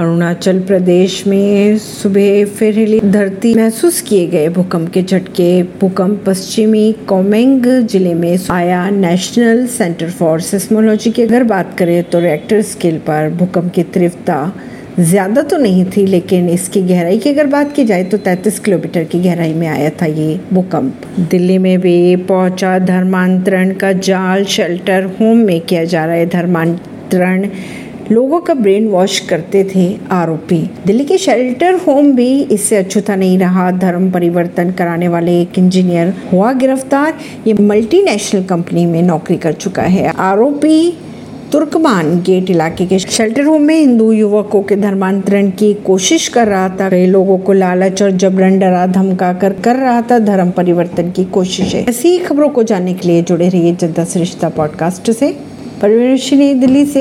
अरुणाचल प्रदेश में सुबह फिर हिली धरती महसूस किए गए भूकंप के झटके। भूकंप पश्चिमी कोमेंग ज़िले में आया। नेशनल सेंटर फॉर सिस्मोलॉजी की अगर बात करें तो रिएक्टर स्केल पर भूकंप की तीव्रता ज़्यादा तो नहीं थी, लेकिन इसकी गहराई की अगर बात की जाए तो 33 किलोमीटर की गहराई में आया था ये भूकंप। दिल्ली में भी पहुँचा धर्मांतरण का जाल शेल्टर होम में किया जा रहा है धर्मांतरण। लोगों का ब्रेन वॉश करते थे आरोपी। दिल्ली के शेल्टर होम भी इससे अछूता नहीं रहा। धर्म परिवर्तन कराने वाले एक इंजीनियर हुआ गिरफ़्तार। ये मल्टीनेशनल कंपनी में नौकरी कर चुका है। आरोपी तुर्कमान गेट इलाके के शेल्टर होम में हिंदू युवकों के धर्मांतरण की कोशिश कर रहा था। कई लोगों को लालच और जबरन डरा, धमका कर कर रहा था। धर्म परिवर्तन की कोशिश। ऐसी खबरों को जानने के लिए जुड़े रहिए जनता सरिश्ता पॉडकास्ट से। परवीन दिल्ली से।